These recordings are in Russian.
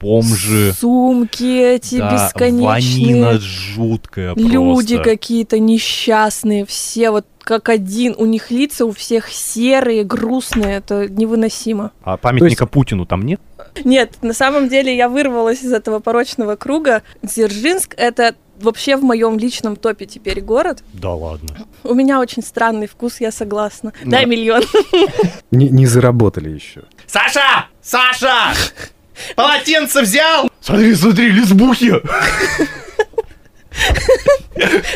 бомжи. Сумки эти да, бесконечные. Ванина жуткая Люди просто. какие-то несчастные, все вот как один. У них лица у всех серые, грустные. Это невыносимо. А памятника Путину там нет? Нет, на самом деле я вырвалась из этого порочного круга. Дзержинск — это вообще в моем личном топе теперь город. Да ладно. У меня очень странный вкус, я согласна. Да. Дай миллион. Не, не заработали еще. Саша! Саша! Полотенце взял! Смотри, смотри, лесбухи!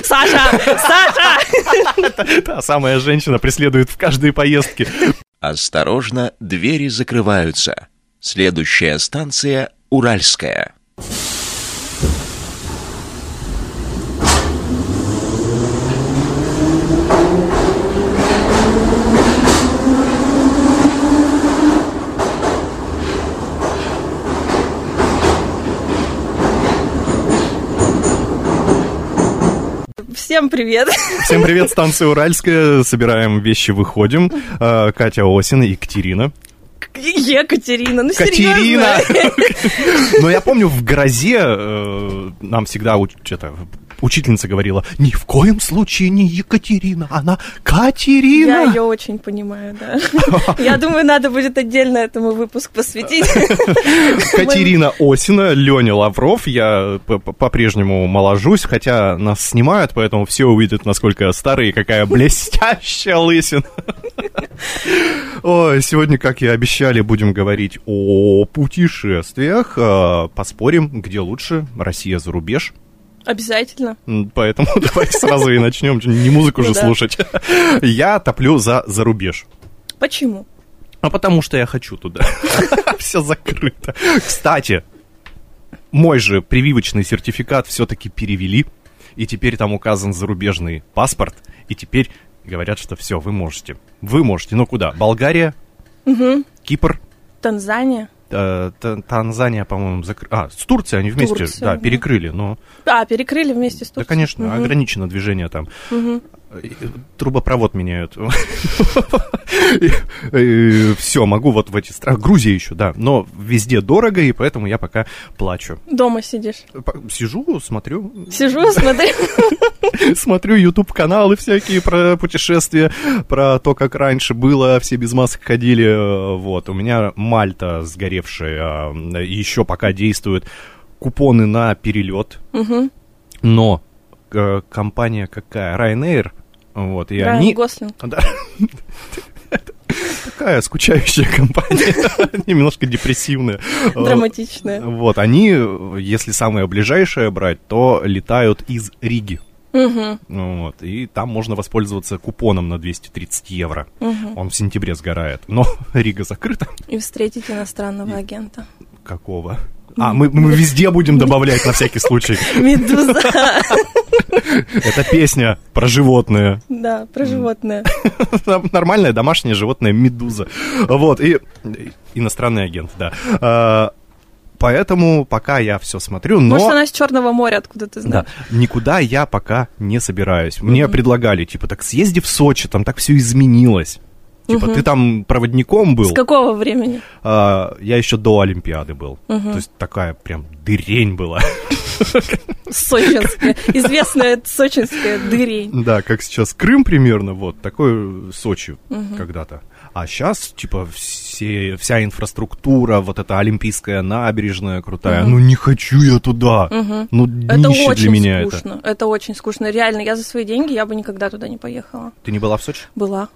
Саша! Саша! Та самая женщина преследует в каждой поездке. Осторожно, двери закрываются. Следующая станция Уральская. Всем привет! Всем привет, станция Уральская. Собираем вещи, выходим. А, Катя Осина, Екатерина. Екатерина, ну Катерина! серьезно? Но я помню, в грозе э, нам всегда это, учительница говорила, ни в коем случае не Екатерина, она Я Катерина. ее очень понимаю, да. Я думаю, надо будет отдельно этому выпуск посвятить. Катерина Осина, Леня Лавров. Я по-прежнему моложусь, хотя нас снимают, поэтому все увидят, насколько я старый и какая блестящая лысина. Ой, сегодня, как и обещали, будем говорить о путешествиях. Э, Поспорим, где лучше, Россия за рубеж. Обязательно. Поэтому давай сразу и начнем, не музыку же Ну да. слушать. Я топлю за за рубеж. Почему? А потому что я хочу туда. Все закрыто. Кстати, мой же прививочный сертификат все-таки перевели, и теперь там указан зарубежный паспорт, и теперь говорят, что все, вы можете. Вы можете. Ну куда? Болгария, Кипр, Танзания. Э, Та- Танзания, по-моему, закрыли. А, с Турцией они вместе, Турция, да, да. перекрыли, но... А, перекрыли вместе с Да, Турцией? конечно, Мгм. ограничено движение там. Мгм. Трубопровод меняют. Все, могу вот в эти страны. Грузия еще, да. Но везде дорого, и поэтому я пока плачу. Дома сидишь. Сижу, смотрю, Сижу, смотрю. смотрю YouTube каналы всякие про путешествия, про то, как раньше было, все без масок ходили. э, Вот, у меня Мальта сгоревшая, э, еще пока действуют купоны на перелет. Но э, компания какая? Ryanair. Вот, и Райан они... Гослинг. Да. Такая скучающая компания, немножко депрессивная. Драматичная. Вот, они, если самое ближайшее брать, то летают из Риги. Мгм. Вот, и там можно воспользоваться купоном на 230 евро. Мгм. Он в сентябре сгорает. Но Рига закрыта. И встретить иностранного агента. Какого? А, мы, мы везде будем добавлять на всякий случай. Медуза. Это песня про животное. Да, про животное. Нормальное домашнее животное медуза. Вот, и иностранный агент, да. А, Поэтому пока я все смотрю, но... Может, она с Черного моря, откуда ты Да, знаешь? никуда я пока не собираюсь. Мне предлагали, типа, так съезди в Сочи, там так все изменилось. Типа, Мгм. ты там проводником был. С какого времени? А, я еще до Олимпиады был. Мгм. То есть такая прям дырень была. Сочинская. Известная сочинская дырень. Да, как сейчас Крым примерно, вот, такой Сочи когда-то. А сейчас, типа, все, вся инфраструктура, вот эта олимпийская набережная крутая, ну не хочу я туда. Ну, Это очень для меня это. скучно. Это. очень скучно. Реально, я за свои деньги я бы никогда туда не поехала. Ты не была в Сочи? Была.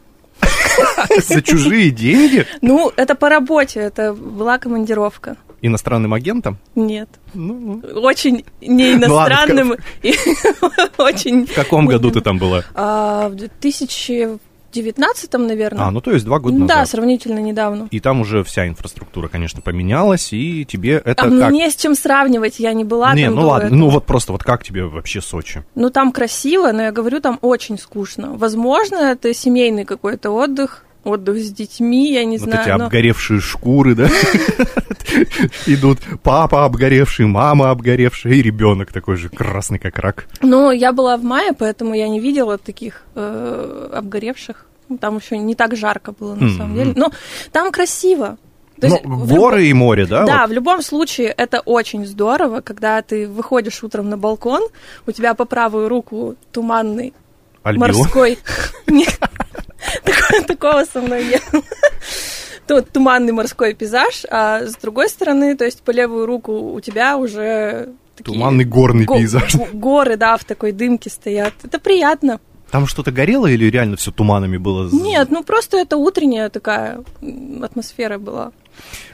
За чужие деньги? Ну, это по работе, это была командировка. Иностранным агентом? Нет. Ну, Очень не Ну ладно, в иностранным и очень... в каком году ты там была? А, В 2019, наверное. А, ну то есть два года Да, назад. сравнительно недавно. И там уже вся инфраструктура, конечно, поменялась, и тебе это А, как? не с чем сравнивать, я не была Не, там ну до ладно, ну вот просто вот как тебе вообще Сочи? Ну, там красиво, но я говорю, там очень скучно. Возможно, это семейный какой-то отдых, отдых с детьми, я не Вот знаю. эти но- обгоревшие шкуры, да? Идут папа обгоревший, мама обгоревшая и ребенок такой же красный, как рак. Ну, я была в мае, поэтому я не видела таких э, обгоревших. Ну, Там еще не так жарко было, на самом деле. Но там красиво. То Ну, есть горы и море, да? Да, вот? в любом случае это очень здорово, когда ты выходишь утром на балкон, у тебя по правую руку туманный Альбион. морской. Такого- со мной нет. Тут туманный морской пейзаж, а с другой стороны, то есть по левую руку у тебя уже такие Туманный горный го- пейзаж. го- Горы, да, в такой дымке стоят. Это приятно. Там что-то горело или реально все туманами было? Нет, ну просто это утренняя такая атмосфера была.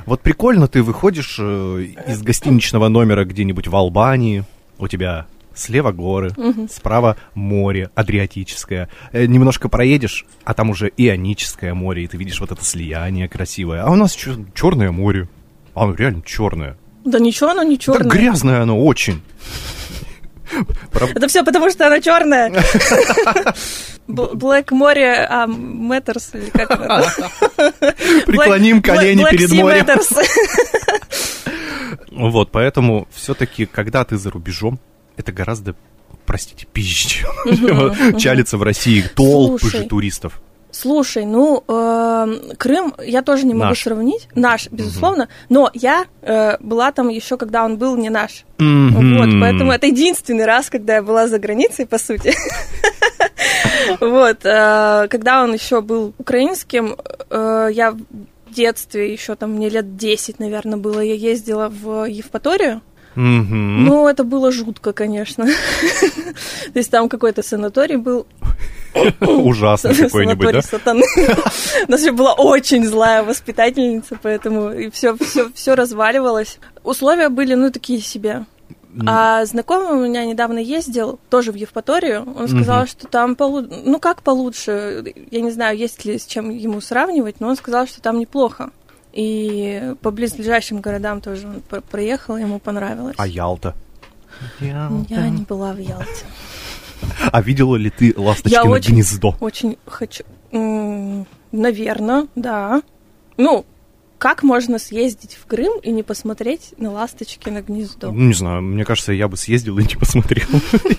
Вот прикольно, ты выходишь э, из гостиничного номера где-нибудь в Албании, у тебя слева горы, справа море Адриатическое. Э, немножко проедешь, а там уже Ионическое море, и ты видишь вот это слияние красивое. А у нас черное море. А оно реально черное. Да ничего, оно не Да черное. грязное оно очень. Это все потому, что она черная. Black море а, Matters, или как это? Преклоним колени перед морем. Вот, поэтому все-таки, когда ты за рубежом, это гораздо, простите, пизже, чем чалится в России толпы же туристов. Слушай, ну, эм, Крым я тоже не могу Наш. сравнить. Наш, безусловно. Но я э, была там еще, когда он был не наш. Мгм. Вот, поэтому это единственный раз, когда я была за границей, по сути. Вот, э, когда он еще был украинским, э, я в детстве, еще там мне лет 10, наверное, было, я ездила в Евпаторию. Мгм. Ну, это было жутко, конечно. То есть там какой-то санаторий был. Ужасный какой-нибудь, да? Сатаны. У нас же была очень злая воспитательница, поэтому и все, все, все разваливалось. Условия были, ну, такие себе. А знакомый у меня недавно ездил, тоже в Евпаторию. Он сказал, что там полу... ну как получше, я не знаю, есть ли с чем ему сравнивать, но он сказал, что там неплохо. И по близлежащим городам тоже он про- проехал, ему понравилось. А Ялта? Я не была в Ялте. А видела ли ты Я ласточкино очень- гнездо? Очень хочу. Наверное, да. Ну, как можно съездить в Крым и не посмотреть на ласточкино гнездо? Ну, не знаю, мне кажется, я бы съездил и не посмотрел.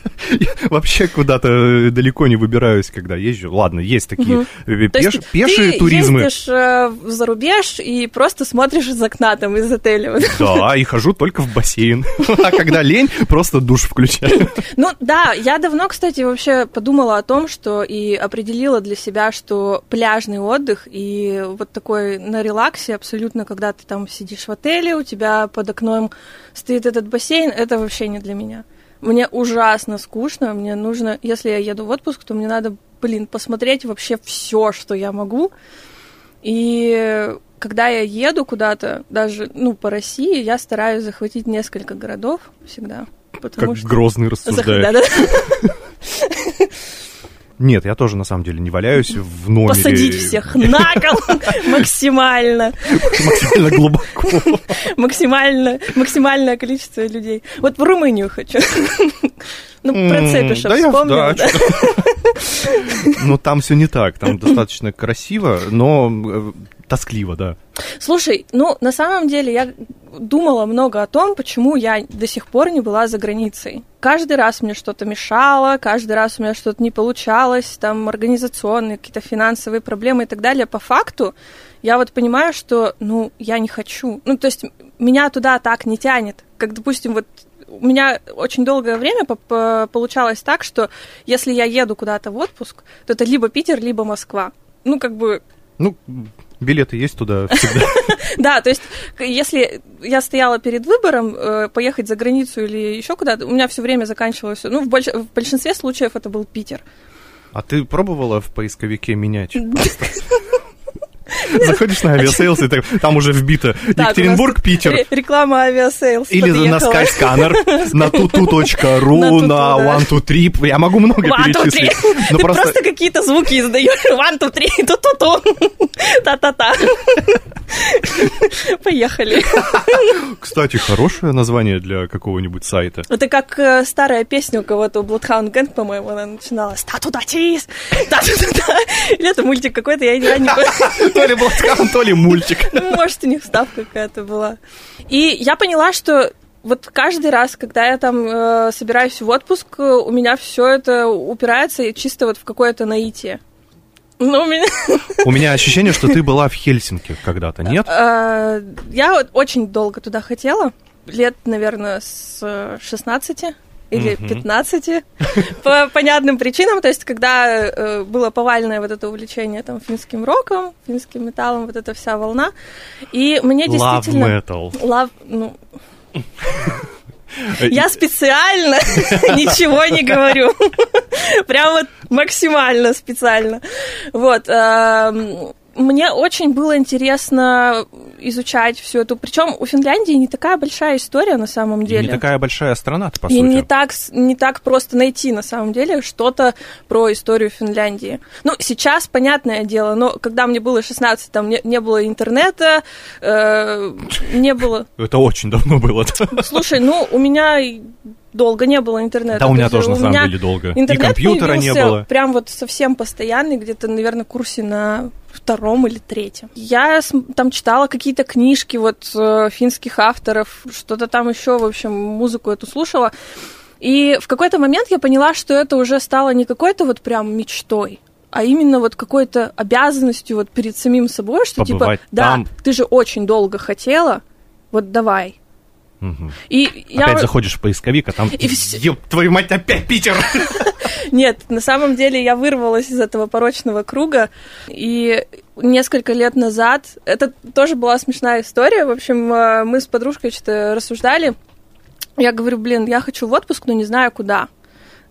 Вообще куда-то далеко не выбираюсь, когда езжу. Ладно, есть такие э, пешие ты туризмы. ездишь э, за рубеж и просто смотришь из окна там из отеля. Да, и хожу только в бассейн. А когда лень, просто душ включаю. Ну да, я давно, кстати, вообще подумала о том, что и определила для себя, что пляжный отдых и вот такой на релаксе абсолютно, когда ты там сидишь в отеле, у тебя под окном стоит этот бассейн, это вообще не для меня. Мне ужасно скучно, мне нужно, если я еду в отпуск, то мне надо, блин, посмотреть вообще все, что я могу. И когда я еду куда-то, даже, ну, по России, я стараюсь захватить несколько городов всегда. Потому Как что... грозный Зах- рассуждает. да-да. Нет, я тоже на самом деле не валяюсь в номере. Посадить всех на кол максимально, Максимально глубоко. максимально, максимальное количество людей. Вот в Румынию хочу. Ну, про М, Цепиша да я- вспомнил. да. Ну, там все не так. Там достаточно красиво, но э, тоскливо, да. Слушай, ну, на самом деле я думала много о том, почему я до сих пор не была за границей. Каждый раз мне что-то мешало, каждый раз у меня что-то не получалось, там организационные, какие-то финансовые проблемы и так далее. По факту я вот понимаю, что, ну, я не хочу. Ну, то есть меня туда так не тянет. Как, допустим, вот у меня очень долгое время по- получалось так, что если я еду куда-то в отпуск, то это либо Питер, либо Москва. Ну, как бы Ну, билеты есть туда всегда. да, то есть, если я стояла перед выбором э, поехать за границу или еще куда-то, у меня все время заканчивалось. Ну, в большинстве случаев это был Питер. А ты пробовала в поисковике менять? Заходишь на авиасейлс, и там уже вбито Екатеринбург, Питер. ре- Реклама авиасейлс. Или на. Skyscanner, на tutu.ru, Tutu, на one, two, three. Я могу много перечислить. Ты просто какие-то звуки издаешь. One, two, three, ту-ту-ту. Та-та-та. Поехали. Кстати, хорошее название для какого-нибудь сайта. Это как э, старая песня у кого-то, у Bloodhound Gang, по-моему, она начиналась. Та-туда чиз, та-туда. Или это мультик какой-то, я не не То ли Блаткан, то ли мультик. Ну, может, у них ставка какая-то была. И я поняла, что вот каждый раз, когда я там э, собираюсь в отпуск, э, у меня все это упирается чисто вот в какое-то наитие. Ну, у меня... У меня ощущение, что ты была в Хельсинки когда-то, нет? Э, Я очень долго туда хотела. Лет, наверное, с 16 или Мгм. 15 по понятным причинам. То есть, когда э, было повальное вот это увлечение там финским роком, финским металлом, вот эта вся волна. И мне Love действительно... metal. Лав, ну, я специально ничего не говорю. Прям вот максимально специально. Вот. Мне очень было интересно изучать всю эту. Причем у Финляндии не такая большая история на самом И деле. Не такая большая страна по И сути. не так, не так просто найти, на самом деле, что-то про историю Финляндии. Ну, сейчас, понятное дело, но когда мне было 16, там не, не было интернета, э, не было... Это очень давно было. Слушай, ну, у меня и долго не было интернета. Да, у То меня есть тоже, на у самом меня деле, долго. И Интернет компьютера не было. прям вот совсем постоянный, где-то, наверное, курсе на втором или третьем. Я там читала какие-то книжки вот э, финских авторов, что-то там еще, в общем, музыку эту слушала. И в какой-то момент я поняла, что это уже стало не какой-то вот прям мечтой, а именно вот какой-то обязанностью вот перед самим собой, что Побывать типа, да, там. ты же очень долго хотела, вот давай. Мгм. И я... Опять заходишь в поисковик, а там, И ёб твою мать, опять Питер! Нет, на самом деле я вырвалась из этого порочного круга, и несколько лет назад, это тоже была смешная история, в общем, э, мы с подружкой что-то рассуждали, я говорю, блин, я хочу в отпуск, но не знаю куда.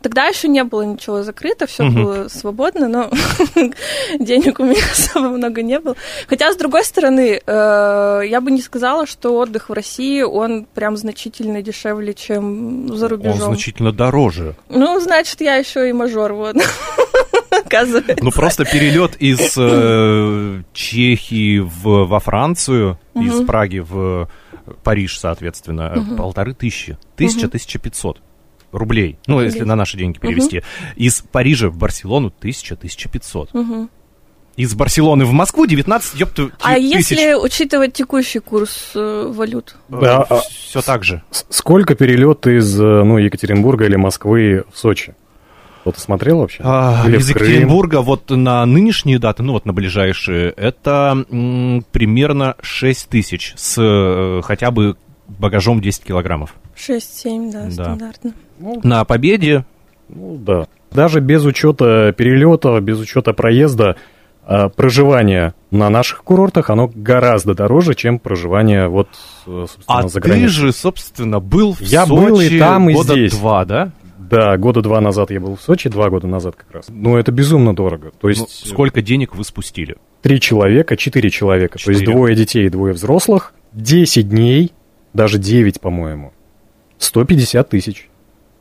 Тогда еще не было ничего закрыто, все Мгм. было свободно, но денег у меня особо много не было. Хотя, с другой стороны, э, я бы не сказала, что отдых в России, он прям значительно дешевле, чем за Он рубежом. значительно дороже. Ну, значит, я еще и мажор, вот. Оказывается. Ну, просто перелет из э, Чехии в, во Францию, из Мгм. Праги в Париж, соответственно, Мгм. полторы тысячи. Тысяча, Мгм. тысяча пятьсот рублей. Ну, если Офигеть. на наши деньги перевести. Из Парижа в Барселону тысяча, тысяча пятьсот. Мгм. Из Барселоны в Москву 19, ёпту, А тысяч. если учитывать текущий курс э, валют? Да, а- Все так же. С- Сколько перелет из э, ну, Екатеринбурга или Москвы в Сочи? Кто-то смотрел вообще? А, Или из Крым? Екатеринбурга вот на нынешние даты, ну вот на ближайшие, это м, примерно 6 тысяч с э, хотя бы багажом 10 килограммов. 6-7, да, Да. стандартно. Ну, На Победе ну, да. Даже без учета перелета, без учета проезда, а, проживание на наших курортах, оно гораздо дороже, чем проживание вот, э, собственно, А за ты границей. же, собственно, был в Я Сочи был и там, и года здесь. два, да? Да, года два назад я был в Сочи, два года назад как раз. Но это безумно дорого. То Ну, есть сколько денег вы спустили? три человека, четыре человека. То есть Четыре. двое детей и двое взрослых. 10 дней, даже 9, по-моему. 150 тысяч.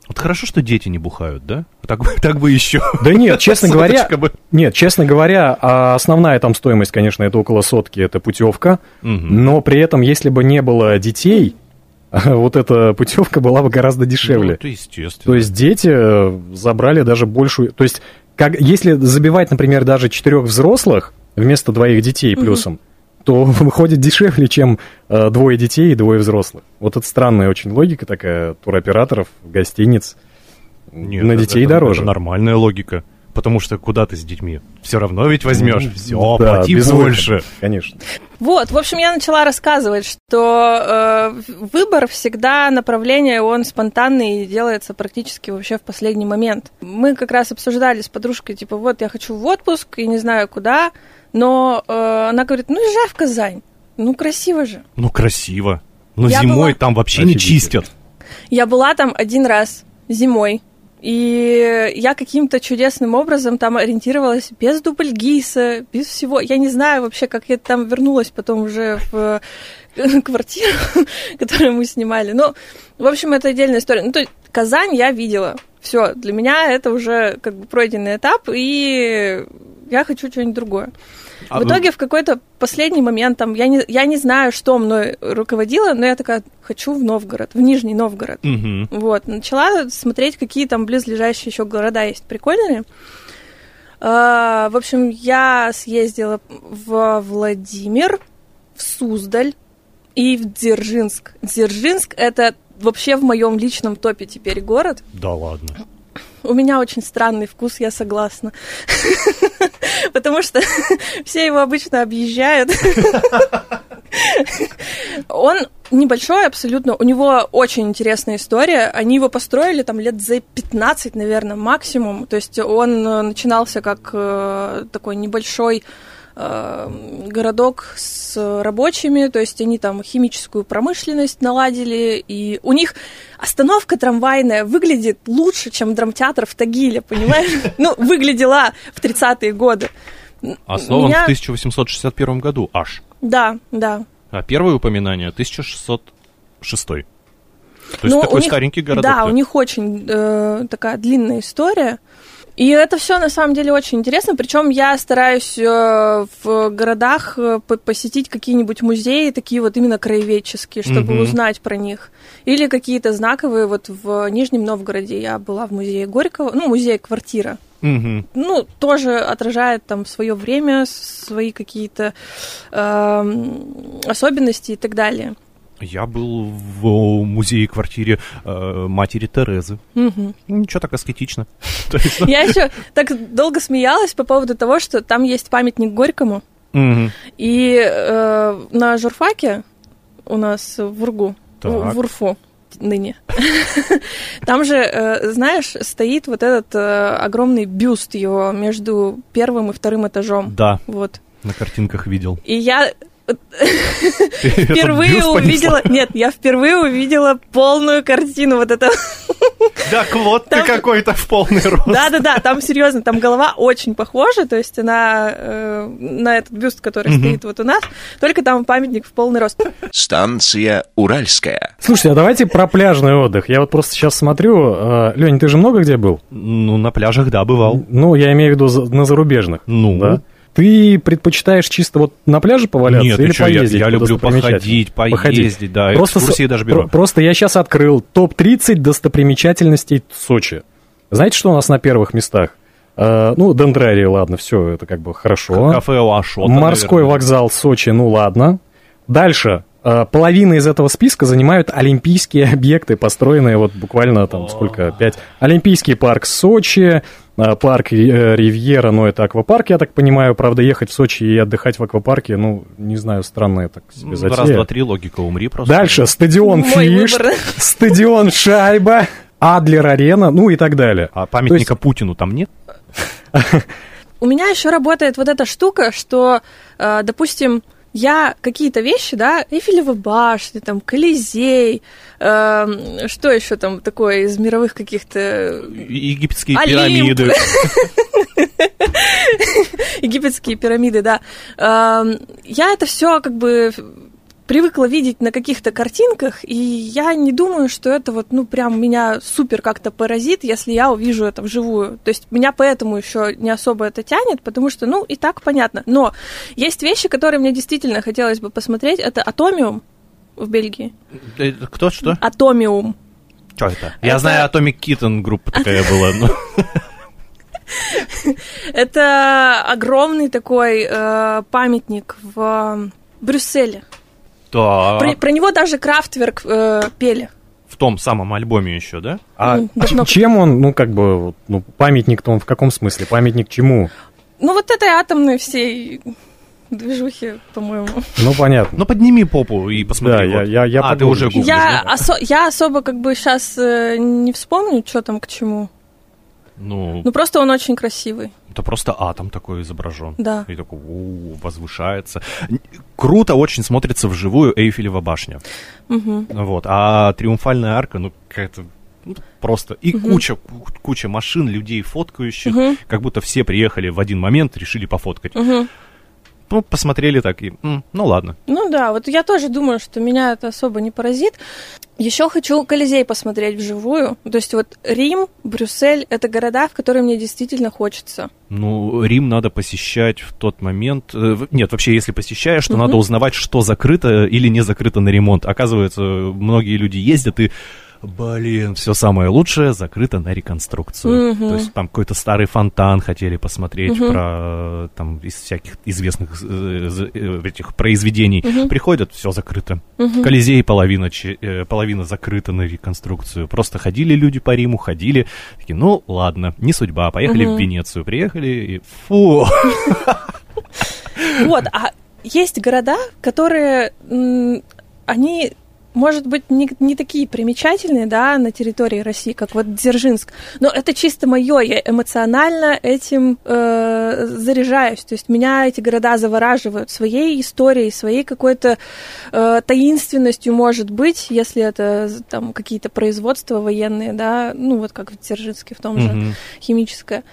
Вот хорошо, что дети не бухают, да? Так, бы- так бы еще. Да нет, честно говоря, бы. нет, честно говоря, а основная там стоимость, конечно, это около сотки, это путевка. Мгм. Но при этом, если бы не было детей, вот эта путевка была бы гораздо Ну, дешевле. это естественно. То есть дети э, забрали даже большую... То есть, как, если забивать, например, даже четырех взрослых вместо двоих детей плюсом, то выходит дешевле, чем э, двое детей и двое взрослых. Вот это странная очень логика такая туроператоров, гостиниц. Нет, на детей это- дороже. Это нормальная логика. Потому что куда ты с детьми? Все равно ведь возьмешь. Ну, Все, да, плати без выхода, больше. Конечно. Вот, в общем, я начала рассказывать, что э, выбор всегда направления, он спонтанный и делается практически вообще в последний момент. Мы как раз обсуждали с подружкой, типа, вот я хочу в отпуск и не знаю куда, но э, она говорит, ну езжай в Казань, ну красиво же. Ну, красиво. Но Я зимой была- там вообще не Офигительно. чистят. Я была там один раз зимой, и я каким-то чудесным образом там ориентировалась без дубльгиса, без всего. Я не знаю вообще, как я там вернулась потом уже в э, квартиру, которую мы снимали. Ну, в общем, это отдельная история. Ну, то есть Казань я видела. Все, для меня это уже как бы пройденный этап, и я хочу что-нибудь другое. А, В итоге в какой-то последний момент, там, я не, я не знаю, что мной руководило, но я такая, хочу в Новгород, в Нижний Новгород. Мгм. Вот, начала смотреть, какие там близлежащие еще города есть прикольные. А, в общем, я съездила в Владимир, в Суздаль и в Дзержинск. Дзержинск — это вообще в моем личном топе теперь город. Да ладно. У меня очень странный вкус, я согласна. Потому что все его обычно объезжают. Он небольшой абсолютно, у него очень интересная история. Они его построили там лет за 15, наверное, максимум. То есть он э, начинался как э, такой небольшой городок с рабочими, то есть они там химическую промышленность наладили, и у них остановка трамвайная выглядит лучше, чем драмтеатр в Тагиле, понимаешь? Ну, выглядела в 30-е годы. Основан Меня- в 1861 году аж. Да, да. А первое упоминание 1606. То есть Ну, такой них- старенький городок. Да, у них очень э, такая длинная история. И это все на самом деле очень интересно. Причем я стараюсь э, в городах э, по- посетить какие-нибудь музеи, такие вот именно краеведческие, чтобы Мгм. узнать про них. Или какие-то знаковые. Вот в Нижнем Новгороде я была в музее Горького, ну, музей квартира. Мгм. Ну, тоже отражает там свое время, свои какие-то эм, особенности и так далее. Я был в музее-квартире э, матери Терезы. Мгм. Ничего так аскетично. Ну, Я еще так долго смеялась по поводу того, что там есть памятник Горькому, и э, на журфаке у нас в УРГУ, в УРФУ ныне, там же, э, знаешь, стоит вот этот э, огромный бюст его между первым и вторым этажом. Да, Вот. на картинках видел. И я впервые увидела... Нет, я впервые увидела полную картину вот этого. Так вот, ты какой-то в полный рост. Да-да-да, там серьезно, там голова очень похожа, то есть она э, на этот бюст, который стоит вот у нас, только там памятник в полный рост. Станция Уральская. Слушайте, а давайте про пляжный отдых. Я вот просто сейчас смотрю. Лень, ты же много где был? Ну, на пляжах, да, бывал. Ну, я имею в виду на зарубежных. Ну? Да? Ты предпочитаешь чисто вот на пляже поваляться Нет, или я, поездить? я по люблю походить, поездить, да, Просто экскурсии с- даже беру. про- просто я сейчас открыл топ-30 достопримечательностей Сочи. Знаете, что у нас на первых местах? Э, ну, дендрарии, ладно, все, это как бы хорошо. Кафе у Ашота, Морской наверное. вокзал Сочи, ну ладно. Дальше. Э, Половина из этого списка занимают олимпийские объекты, построенные вот буквально там сколько, пять. Олимпийский парк Сочи, парк э, Ривьера, ну это аквапарк, я так понимаю. Правда, ехать в Сочи и отдыхать в аквапарке, ну, не знаю, странная так себе Ну, затея. Раз, два, три, логика, умри просто. Дальше стадион выбор. стадион Шайба, Адлер Арена, ну и так далее. А памятника Путину там нет? У меня еще работает вот эта штука, что, э, допустим, я какие-то вещи, да, Эйфелева башня, там, Колизей, э, что еще там такое из мировых каких-то Египетские Олимп. пирамиды. египетские пирамиды, да. Эм, Я это все как бы привыкла видеть на каких-то картинках, и я не думаю, что это вот, ну, прям меня супер как-то поразит, если я увижу это вживую. То есть меня поэтому еще не особо это тянет, потому что, ну, и так понятно. Но есть вещи, которые мне действительно хотелось бы посмотреть. Это Атомиум в Бельгии. Э, Кто что? Атомиум. Что это? Я Это- знаю, Atomic Kitten группа такая была. Это огромный такой э, памятник в Брюсселе. Да, Про, про него даже Крафтверк э, пели. в том самом альбоме еще, да? А давно. чем он, ну, как бы, ну, памятник-то он в каком смысле? Памятник чему? Ну, вот этой атомной всей движухи, по-моему. Ну, понятно. Ну, подними попу и посмотри. Да, я- вот. я- я А, ты погуглю. уже гуглишь, Я, да? осо- я особо как бы сейчас не вспомню, что там к чему. Ну, Ну, просто он очень красивый, это просто атом такой изображен. да. И такой, у возвышается. Круто очень смотрится вживую Эйфелева башня. Мгм. Вот. А триумфальная арка, ну, какая-то ну, просто... И куча, ку- куча машин, людей фоткающих, Мгм. как будто все приехали в один момент, решили пофоткать. Мгм. Ну, посмотрели так и, ну, ладно. Ну да, вот я тоже думаю, что меня это особо не поразит. Еще хочу Колизей посмотреть вживую. То есть вот Рим, Брюссель — это города, в которые мне действительно хочется. Ну, Рим надо посещать в тот момент. э, Нет, вообще, если посещаешь, то Мгм. надо узнавать, что закрыто или не закрыто на ремонт. Оказывается, многие люди ездят и блин, все самое лучшее закрыто на реконструкцию. Мгм. То есть там какой-то старый фонтан хотели посмотреть Мгм. про э, там из всяких известных э, э, этих произведений. Мгм. Приходят, все закрыто. Мгм. Колизей половина, че- э, половина закрыта на реконструкцию. Просто ходили люди по Риму, ходили. Такие, ну ладно, не судьба. Поехали Мгм. в Венецию. Приехали и фу. Вот, а есть города, которые, они, может быть, не, не такие примечательные, да, на территории России, как вот Дзержинск, но это чисто мое, я эмоционально этим э, заряжаюсь, то есть меня эти города завораживают своей историей, своей какой-то э, таинственностью, может быть, если это там какие-то производства военные, да, ну вот как в Дзержинске в том же Мгм. химическое.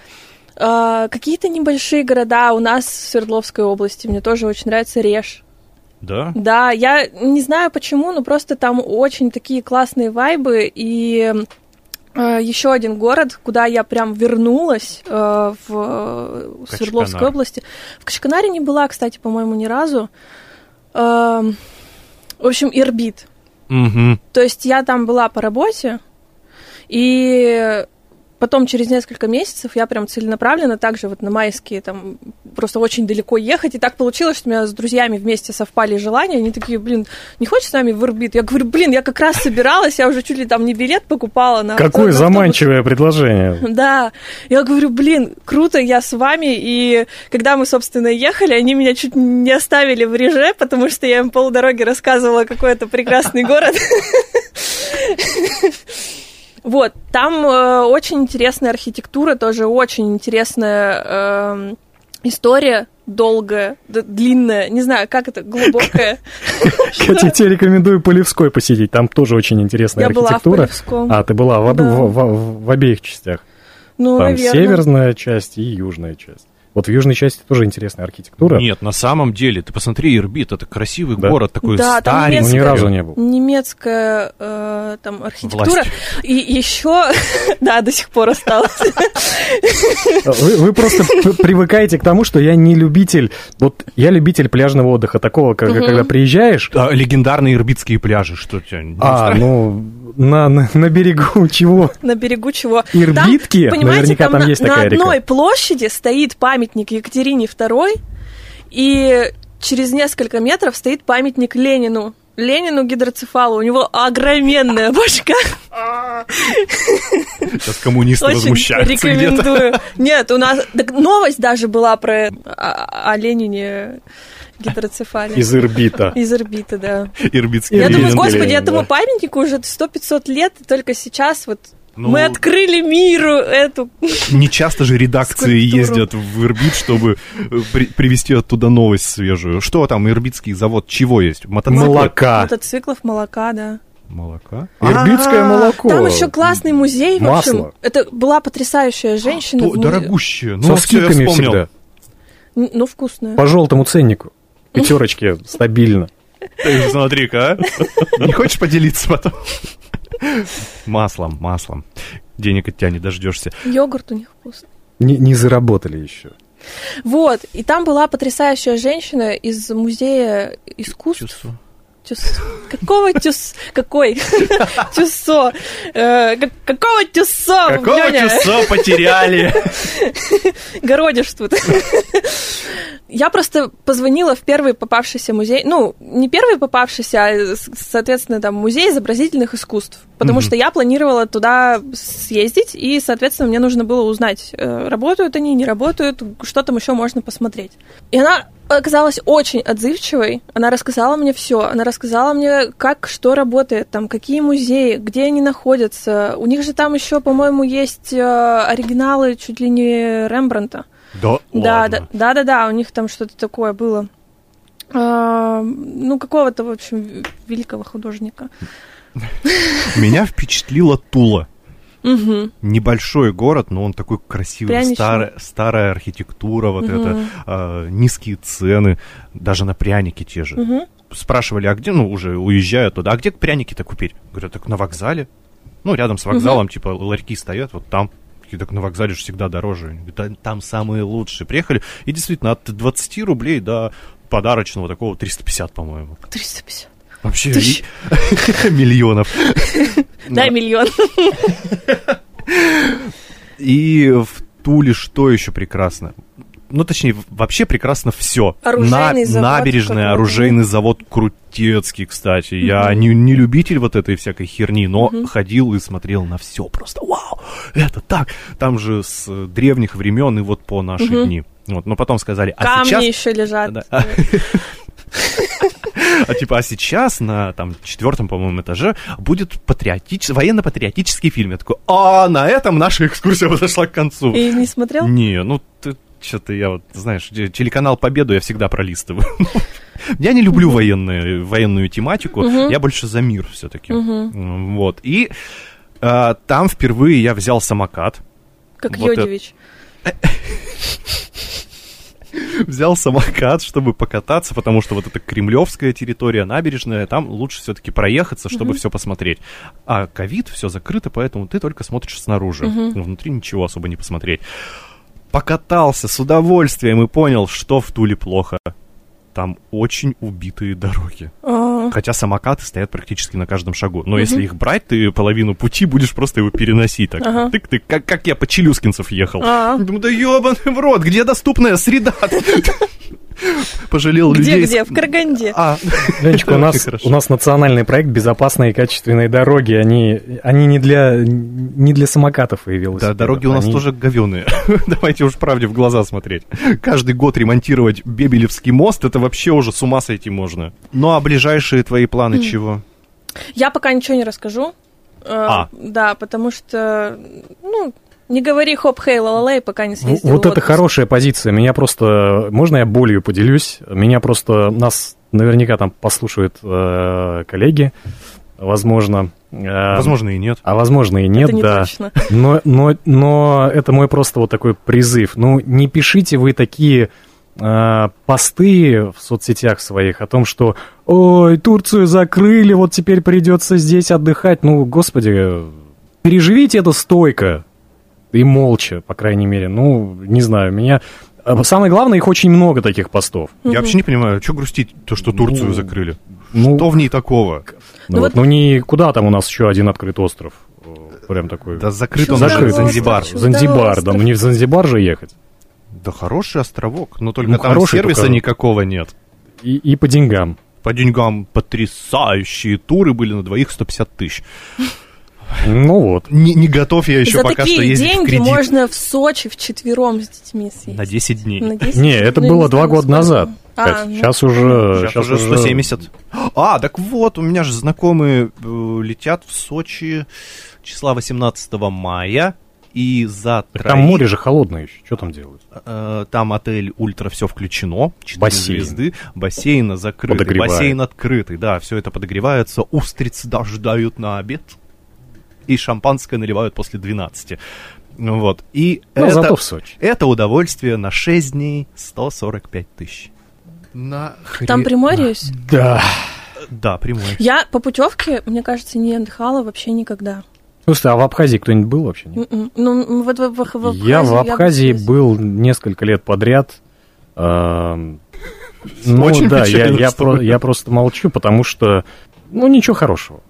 А, Какие-то небольшие города у нас в Свердловской области, мне тоже очень нравится Реж. Да? Да, я не знаю почему, но просто там очень такие классные вайбы, и еще один город, куда я прям вернулась э, в э, Свердловской Качканар. области. В Качканаре не была, кстати, по-моему, ни разу. Эм, В общем, Ирбит. Мгм. То есть я там была по работе, и потом через несколько месяцев я прям целенаправленно также вот на майские там просто очень далеко ехать. И так получилось, что у меня с друзьями вместе совпали желания. Они такие, блин, не хочешь с нами в Ирбит? Я говорю, блин, я как раз собиралась, я уже чуть ли там не билет покупала на Какое на заманчивое предложение. Да, я говорю, блин, круто, я с вами, и когда мы, собственно, ехали, они меня чуть не оставили в реже, потому что я им полдороги рассказывала, какой это прекрасный город. Вот, там э, очень интересная архитектура, тоже очень интересная эм, история, долгая, длинная, не знаю, как это, глубокая. Я тебе, рекомендую Полевской посетить, там тоже очень интересная Я была в архитектура. Полевском. А, ты была в обеих частях. Ну, Там наверное. северная часть и южная часть. Вот в южной части тоже интересная архитектура. Нет, на самом деле, ты посмотри, Ирбит, это красивый Да. город, такой Да, старенький. Ну, ни немецкая- разу не был. немецкая э, там архитектура. Власть. И еще, да, до сих пор осталось. Вы, просто привыкаете к тому, что я не любитель... Вот я любитель пляжного отдыха, такого, когда приезжаешь... А, легендарные ирбитские пляжи, что тебя А, ну, на, на, на берегу чего? На берегу чего? Ирбитки? понимаете, Наверняка там, там на, есть на такая река. одной площади стоит памятник Екатерине II, и через несколько метров стоит памятник Ленину. Ленину гидроцефалу. У него огроменная башка. Сейчас коммунисты Очень возмущаются рекомендую. Нет, у нас так новость даже была про о, о Ленине гидроцефале. Из Ирбита. Из орбиты, да. Ирбитский Я думаю, господи, этому памятнику уже 100-500 лет, и только сейчас вот Ну, мы открыли миру эту... Не часто же редакции Скульптуру. ездят в Ирбит, чтобы э, при- привезти оттуда новость свежую. Что там, ирбитский завод чего есть? Мотоциклы? Молока. Мотоциклов, молока, да. Молока? Ирбитское А, молоко. Там еще классный музей, в общем. Масло. Это была потрясающая женщина. то в музе- Дорогущее. Ну, Со скидками вспомнил. всегда. Ну, вкусная. По желтому ценнику. Пятерочки стабильно. Ты смотри-ка, а. Не хочешь поделиться потом? Маслом, маслом. Денег от тебя не дождешься. Йогурт у них вкусный. Не, не заработали еще. Вот, и там была потрясающая женщина из музея искусств. Чувство. Тюс- Какого тюс... Какой? Тюссо. Э, как- Какого тюссо? Какого часа потеряли? Городишь тут. Я просто позвонила в первый попавшийся музей, ну, не первый попавшийся, а, соответственно, там, музей изобразительных искусств, потому что я планировала туда съездить, и, соответственно, мне нужно было узнать, э, работают они, не работают, что там еще можно посмотреть. И она оказалась очень отзывчивой, она рассказала мне все, она рассказала мне, как что работает, там, какие музеи, где они находятся. У них же там еще, по-моему, есть э, оригиналы чуть ли не Рембранта. Да, Да, ладно. да, да, да, да, у них там что-то такое было. А, ну, какого-то, в общем, великого художника. Меня впечатлила Тула. Угу. Небольшой город, но он такой красивый, Пряничный. старая, старая архитектура, вот Мгм. это, а, низкие цены, даже на пряники те же. Угу. Спрашивали, а где, ну, уже уезжая туда, а где пряники-то купить? Говорю, так на вокзале. Ну, рядом с вокзалом, типа, ларьки стоят, вот там. Такие, так на вокзале же всегда дороже. Говорю, «Да там самые лучшие. Приехали, и действительно, от 20 рублей до подарочного такого 350, по-моему. 350. Вообще ли- миллионов. Дай миллион. И в Туле что еще прекрасно? Ну, точнее, вообще прекрасно все. Оружейный завод Набережная, оружейный завод крутецкий, кстати. Я не, не любитель вот этой всякой херни, но ходил и смотрел на все. Просто вау, это так. Там же с э, древних времен и вот по наши дни. Вот, но потом сказали, а Камни сейчас... еще лежат. Да. А типа, а сейчас на там четвертом, по-моему, этаже будет патриотич... военно-патриотический фильм. Я такой, а на этом наша экскурсия подошла к концу. И не смотрел? Не, ну ты что-то я вот, знаешь, те- телеканал Победу я всегда пролистываю. Я не люблю военную, военную тематику, я больше за мир все-таки. Вот. И а, там впервые я взял самокат. Как Йодевич. взял самокат, чтобы покататься, потому что вот эта кремлевская территория, набережная, там лучше все-таки проехаться, чтобы все посмотреть. А ковид, все закрыто, поэтому ты только смотришь снаружи. Внутри ничего особо не посмотреть. Покатался с удовольствием и понял, что в Туле плохо. Там очень убитые дороги. А, Хотя самокаты стоят практически на каждом шагу. Но если их брать, ты половину пути будешь просто его переносить. Так, Ага. тык-тык, как, как я по Челюскинцев ехал. А. Думаю, да ебаный в рот, где доступная среда? Пожалел людей. Где-где? В Караганде. А, Ленечка, у нас, у нас национальный проект «Безопасные и качественные дороги». Они, они не, для, не для самокатов и Да, велосипедов. дороги у нас Они- тоже говеные. Давайте уж правде в глаза смотреть. Каждый год ремонтировать Бебелевский мост, это вообще уже с ума сойти можно. Ну а ближайшие твои планы чего? Я пока ничего не расскажу. Э, А. Да, потому что, ну, не говори хоп хей ла пока не В- съездил Вот это хорошая позиция. Меня просто... Можно я болью поделюсь? Меня просто... Нас наверняка там послушают э, коллеги. Возможно. Э, Возможно и нет. А возможно и нет, Это не да. точно. Но, но, но это мой просто вот такой призыв. Ну, не пишите вы такие э, посты в соцсетях своих о том, что «Ой, Турцию закрыли, вот теперь придется здесь отдыхать». Ну, господи, переживите это стойко и молча, по крайней мере. Ну, не знаю, меня... а Самое главное, их очень много таких постов. Я вообще не понимаю, что грустить, то, что Турцию закрыли? Ну, Что в ней такого? ну, Ну вот, вот- ну не куда там у нас еще один открыт остров. Э, Прям такой. Да закрыт он Закрыт. Занзибар. Занзибар, да, ну не в Занзибар же ехать. Да хороший островок, но только Ну, там хороший, сервиса только- никакого нет. И, и по деньгам. По деньгам потрясающие туры были на двоих 150 тысяч. Ну вот. Не, не готов я еще За пока что ездить в деньги кредит. можно в Сочи вчетвером с детьми съездить. На 10 дней. На 10? Не, это Ну, было два года сколько. назад. А, ну. Сейчас уже... Сейчас, уже 170. А, так вот, у меня же знакомые э, летят в Сочи числа 18 мая. И за Так троих- Там море же холодное еще. Что там делают? Э, Там отель ультра все включено, 4 Бассейн. звезды, бассейн закрытый, бассейн открытый, да, все это подогревается, устрицы дождают на обед, и шампанское наливают после 12. Ну Вот, и Ну, это, зато в Сочи. это удовольствие на 6 дней 145 тысяч. На Там Приморье есть? Да. Да, прямой. Я по путевке, мне кажется, не отдыхала вообще никогда. Слушай, а в Абхазии кто-нибудь был вообще? нет? М-м. Ну, вот в, в- в Абхазии Я в Абхазии съездила. был несколько лет подряд. Эм, Ну Очень да, я, я, про- я просто молчу, потому что, ну, ничего хорошего.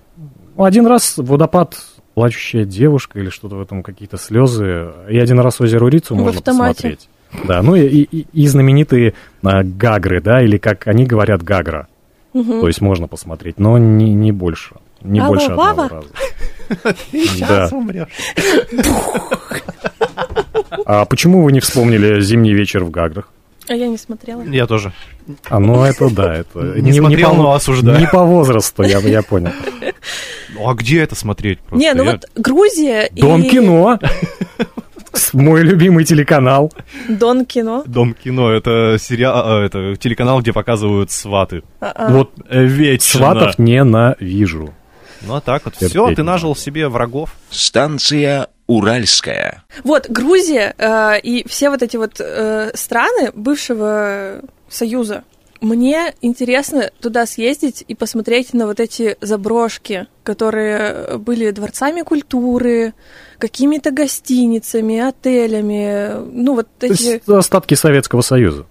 Один раз водопад, плачущая девушка или что-то в этом, какие-то слезы. И один раз озеро Урицу В можно автомате. посмотреть. Да, ну и, и- и знаменитые а, гагры, да, или как они говорят, гагра. То есть можно посмотреть, но не, не больше. Не Алла больше одного Вава? раза. Сейчас Да. умрешь. А почему вы не вспомнили зимний вечер в Гаграх? А я не смотрела. Я тоже. А, ну это да, это... Не смотрел, по, но осуждаю. Не по возрасту, я, я понял. Ну а где это смотреть? просто? не, ну Я- вот Грузия Дом и... кино. Мой любимый телеканал. Дон кино. Дом кино это сериал, э, это телеканал, где показывают сваты. А-а. Вот Э, Вечно. сватов ненавижу. Ну а так вот, все, не ты нажил себе врагов. Станция Уральская. Вот, Грузия э, и все вот эти вот э, страны бывшего Союза. Мне интересно туда съездить и посмотреть на вот эти заброшки, которые были дворцами культуры, какими-то гостиницами, отелями. Ну, вот То эти... есть остатки Советского Союза.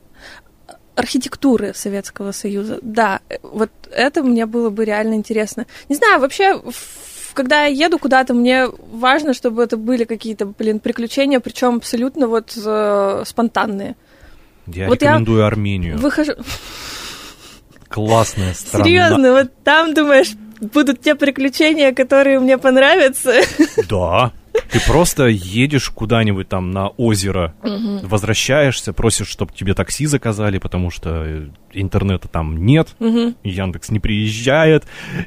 архитектуры Советского Союза. Да, э, вот это мне было бы реально интересно. Не знаю, вообще, в- когда я еду куда-то, мне важно, чтобы это были какие-то, блин, приключения, причем абсолютно вот э, спонтанные. Я Вот я рекомендую Армению. Выхожу... Классная страна. Серьезно, вот там, думаешь, будут те приключения, которые мне понравятся. Да. Ты просто едешь куда-нибудь там на озеро, возвращаешься, просишь, чтобы тебе такси заказали, потому что э, интернета там нет, Мгм. Яндекс не приезжает,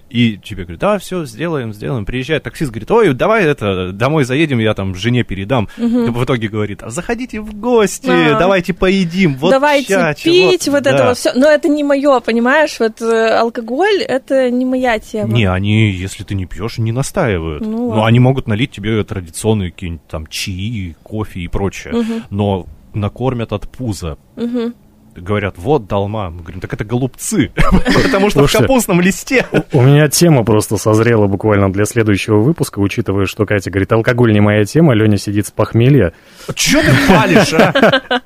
и тебе говорят, да, все, сделаем, сделаем. Приезжает таксист, говорит, ой, давай это, домой заедем, я там жене передам. И в итоге говорит, а заходите в гости, А. давайте поедим, вот Давайте чача, пить, вот, это да». вот все. Но это не мое, понимаешь? Вот э, алкоголь это не моя тема. Не, они, если ты не пьешь, не настаивают. Ну Но ладно. они могут налить тебе традиционные какие-нибудь там чаи, кофе и прочее. Но накормят от пуза. Мгм. Говорят, вот долма. Мы говорим, так это голубцы. Потому что в капустном листе. У меня тема просто созрела буквально для следующего выпуска, учитывая, что Катя говорит, алкоголь не моя тема, Леня сидит с похмелья. Че ты палишь, а?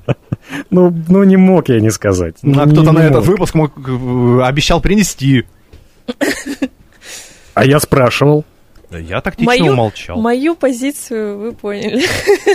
Ну, ну не мог я не сказать. Ну, а кто-то на этот выпуск мог, э, обещал принести. А я спрашивал. Я тактично Мою, умолчал. мою позицию вы поняли.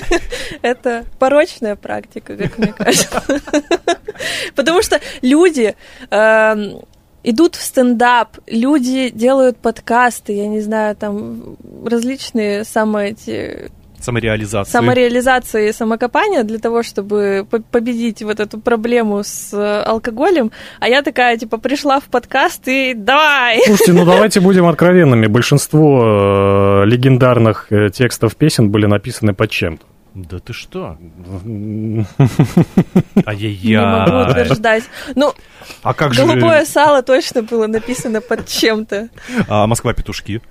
Это порочная практика, как мне кажется. Потому что люди эм, идут в стендап, люди делают подкасты, я не знаю, там различные самые эти Самореализация. самореализации и самокопания для того, чтобы по- победить вот эту проблему с э, алкоголем. А я такая, типа, пришла в подкаст и давай! Слушайте, ну давайте будем откровенными. Большинство э, легендарных э, текстов песен были написаны под чем-то. Да ты что? М, Не могу Ай-яй-яй. утверждать. Ну, А как же... голубое сало точно было написано под чем-то. А Москва-петушки?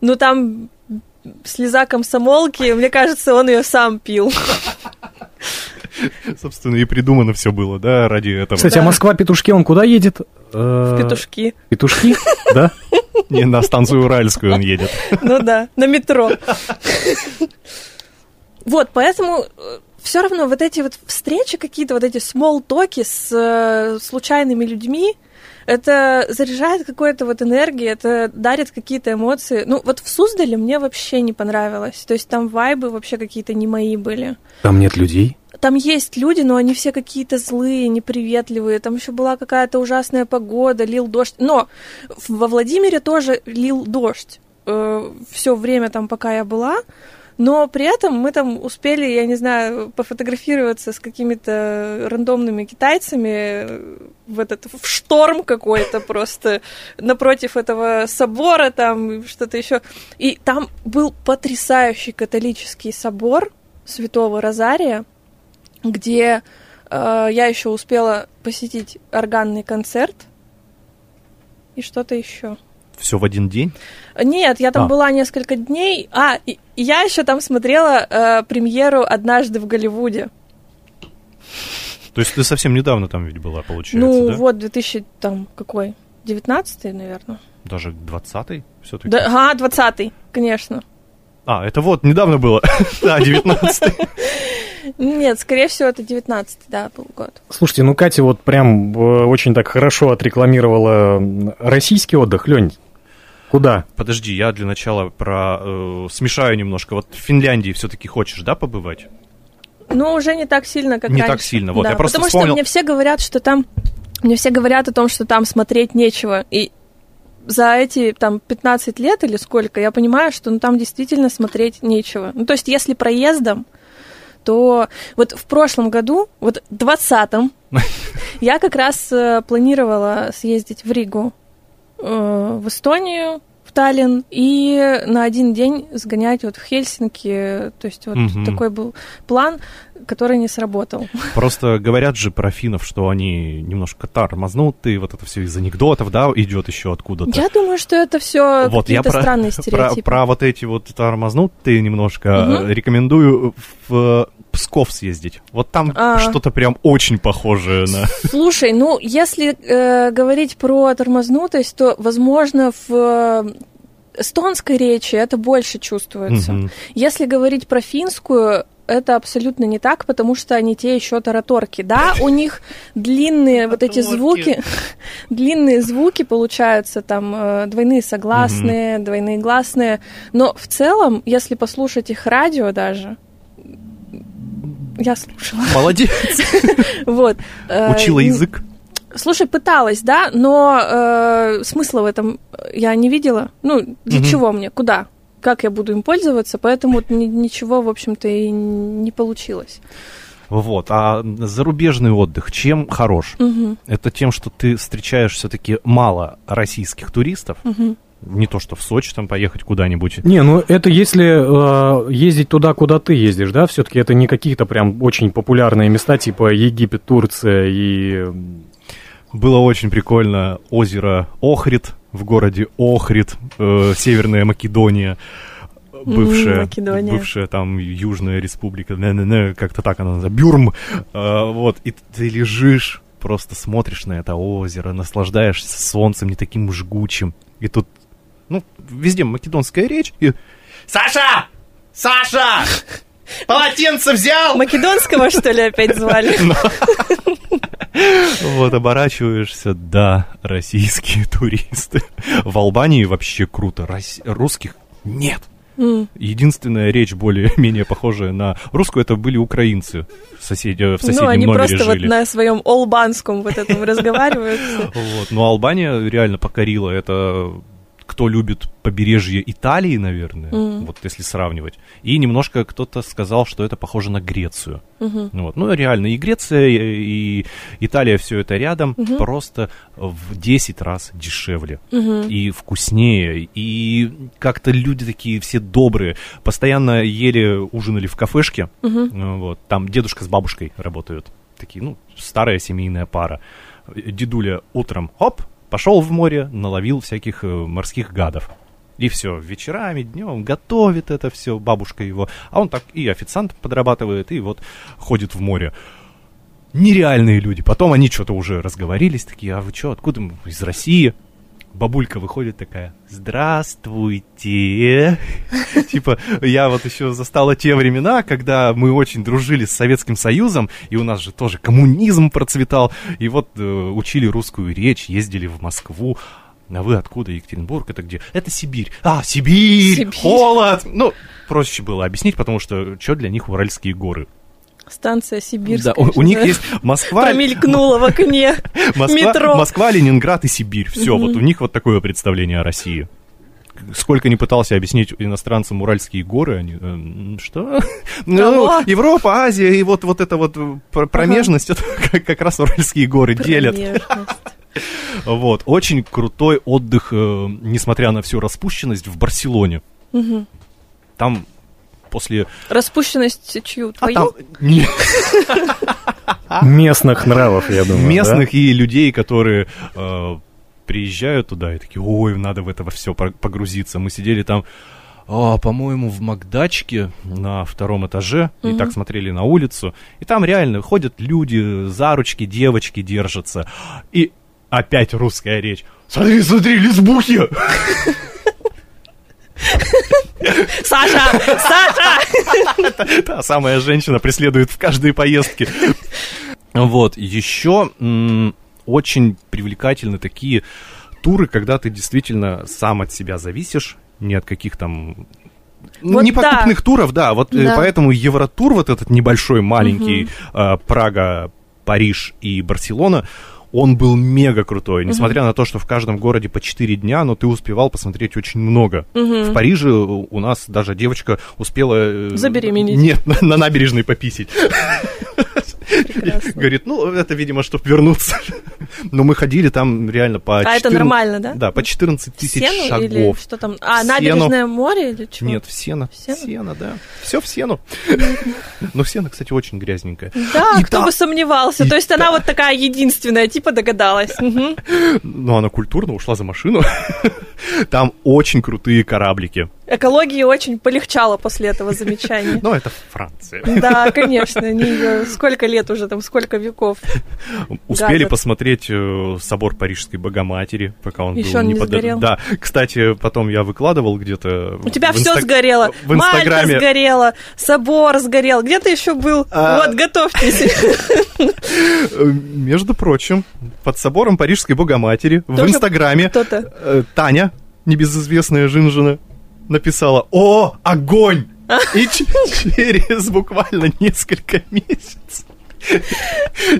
Ну, там слеза комсомолки, мне кажется, он ее сам пил. Собственно, и придумано все было, да, ради этого. Кстати, а Москва-петушки, он куда едет? Э, В петушки. Петушки, да? Не на станцию Уральскую он едет. Ну да, на метро. Вот, поэтому все равно вот эти вот встречи какие-то, вот эти смол-токи с э, случайными людьми, это заряжает какой-то вот энергией, это дарит какие-то эмоции. Ну, вот в Суздале мне вообще не понравилось. То есть там вайбы вообще какие-то не мои были. Там нет людей. Там есть люди, но они все какие-то злые, неприветливые. Там еще была какая-то ужасная погода, лил дождь. Но во Владимире тоже лил дождь все время там, пока я была. Но при этом мы там успели, я не знаю, пофотографироваться с какими-то рандомными китайцами в этот в шторм какой-то просто напротив этого собора там что-то еще. И там был потрясающий католический собор Святого Розария, где э, я еще успела посетить органный концерт и что-то еще. Все в один день? Нет, я там А. была несколько дней. А, и, я еще там смотрела э, премьеру однажды в Голливуде. То есть ты совсем недавно там ведь была, получается, ну, да? вот 2000 там какой? 19 наверное. Даже 20-й все-таки? Да, ага, 20 конечно. А, это вот, недавно было. Да, 19-й. Нет, скорее всего, это 19 да, был год. Слушайте, ну Катя вот прям э, очень так хорошо отрекламировала российский отдых. Лень, куда? Подожди, я для начала про... э, смешаю немножко. Вот в Финляндии все-таки хочешь, да, побывать? Ну, уже не так сильно, как Не раньше. так сильно, вот, Да, я просто Потому вспомнил- что мне все говорят, что там... Мне все говорят о том, что там смотреть нечего. И за эти там 15 лет или сколько, я понимаю, что ну, там действительно смотреть нечего. Ну, то есть, если проездом, то вот в прошлом году, вот в 20-м, я как раз э, планировала съездить в Ригу, э, в Эстонию, в Таллин, и на один день сгонять вот в Хельсинки. То есть вот Мгм. такой был план, который не сработал. Просто говорят же про финнов, что они немножко тормознутые, вот это все из анекдотов, да, идет еще откуда-то. Я думаю, что это все Вот я какие-то про, странные про, стереотипы. про вот эти вот тормознутые немножко э, рекомендую в Псков съездить. Вот там А. что-то прям очень похожее на... Слушай, ну, если э, говорить про тормознутость, то, возможно, в э, эстонской речи это больше чувствуется. Мгм. Если говорить про финскую, это абсолютно не так, потому что они те еще тараторки. Да, у них длинные вот эти звуки, длинные звуки получаются, там э, двойные согласные, двойные гласные, но в целом, если послушать их радио даже, я слушала. Молодец. Вот. э, Учила язык. Слушай, пыталась, да, но э, смысла в этом я не видела. Ну, для чего мне? Куда? Как я буду им пользоваться? Поэтому ни- ничего, в общем-то, и не получилось. Вот. А зарубежный отдых чем хорош? Мгм, Это тем, что ты встречаешь все-таки мало российских туристов. мгм. Не то, что в Сочи там поехать куда-нибудь. Не, ну это если э, ездить туда, куда ты ездишь, да, все-таки это не какие-то прям очень популярные места, типа Египет, Турция и... Было очень прикольно озеро Охрид в городе Охрид, э, Северная Македония, бывшая, Македония. бывшая там Южная Республика, не-не-не, как-то так она называется, Бюрм, Э, вот, и ты лежишь, просто смотришь на это озеро, наслаждаешься солнцем не таким жгучим, и тут, ну, везде македонская речь, и «Саша! Саша! Полотенце взял!» Македонского, что ли, опять звали? Вот, оборачиваешься, да, российские туристы. В Албании вообще круто, русских нет. Единственная речь более-менее похожая на русскую, это были украинцы в, соседе, в соседнем Ну, они номере просто вот жили. на своем олбанском вот этом разговаривают. Вот. Но Албания реально покорила. Это кто любит побережье Италии, наверное, Мгм. вот если сравнивать. И немножко кто-то сказал, что это похоже на Грецию. Ну Вот. Ну, реально, и Греция, и Италия, все это рядом, Мгм. просто в 10 раз дешевле. Мгм. И вкуснее, и как-то люди такие все добрые. Постоянно ели, ужинали в кафешке. Ну, Вот. Там дедушка с бабушкой работают. Такие, ну, старая семейная пара. Дедуля утром, хоп, пошел в море, наловил всяких э, морских гадов. И все, вечерами, днем готовит это все, бабушка его. А он так и официант подрабатывает, и вот ходит в море. Нереальные люди. Потом они что-то уже разговорились, такие, а вы что, откуда? мы?» Из России. Бабулька выходит такая, здравствуйте. Типа, я вот еще застала те времена, когда мы очень дружили с Советским Союзом, и у нас же тоже коммунизм процветал, и вот э, учили русскую речь, ездили в Москву. А вы откуда, Екатеринбург? Это где? Это Сибирь. А, Сибирь! Сибирь. Холод! Ну, проще было объяснить, потому что что для них Уральские горы? Станция Сибирская. Да, у, у них есть Москва, Промелькнула в окне. Метро. Москва, Ленинград и Сибирь. Все, вот у них вот такое представление о России. Сколько не пытался объяснить иностранцам Уральские горы, они... э, что? Ну? Европа, Азия и вот, вот эта вот э, пр- промежность, это как, как раз Уральские горы делят. Вот, очень крутой отдых, э, несмотря на всю распущенность, в Барселоне. Там после... Распущенность чью? А Твою? Местных нравов, я думаю. да? местных и людей, которые э, приезжают туда и такие, ой, надо в это все погрузиться. Мы сидели там, а, по-моему, в Макдачке на втором этаже, и Мгм. так смотрели на улицу, и там реально ходят люди, за ручки девочки держатся, и опять русская речь. Смотри, смотри, лесбухи! Саша! Саша! Та самая женщина преследует в каждой поездке. Вот, еще очень привлекательны такие туры, когда ты действительно сам от себя зависишь, не от каких там ну, Вот не да. туров, да, вот э, Да. поэтому Евротур вот этот небольшой, маленький, э, Прага, Париж и Барселона, он был мега крутой, несмотря на то, что в каждом городе по 4 дня, но ты успевал посмотреть очень много. В Париже у нас даже девочка успела... э, Забеременеть. Нет, на, на набережной пописить. Прекрасно. Говорит, ну, это, видимо, чтобы вернуться. Но мы ходили там реально по... А это 14 нормально, да? Да, по 14 тысяч Сену или шагов. что там? А, В набережное море или чего? Нет, в сено. В сено? Сено, да. Все в сену. Но сено, кстати, очень грязненькое. Да, И кто там- бы сомневался. и То есть она вот такая единственная, типа догадалась. Но она культурно ушла за машину. Там очень крутые кораблики. Экологии очень полегчало после этого замечания. Но это Франция. Да, конечно, её сколько лет уже, там, сколько веков. Успели Гадят. посмотреть э, собор Парижской Богоматери, пока он был он не под- сгорел. Да, кстати, потом я выкладывал где-то... У тебя все сгорело. В Мальта Инстаграме. сгорела, собор сгорел. Где ты еще был? А. Вот, готовьтесь. Э, Между прочим, под собором Парижской Богоматери в Инстаграме э, Таня, небезызвестная жинжина, написала «О, огонь!» И через буквально несколько месяцев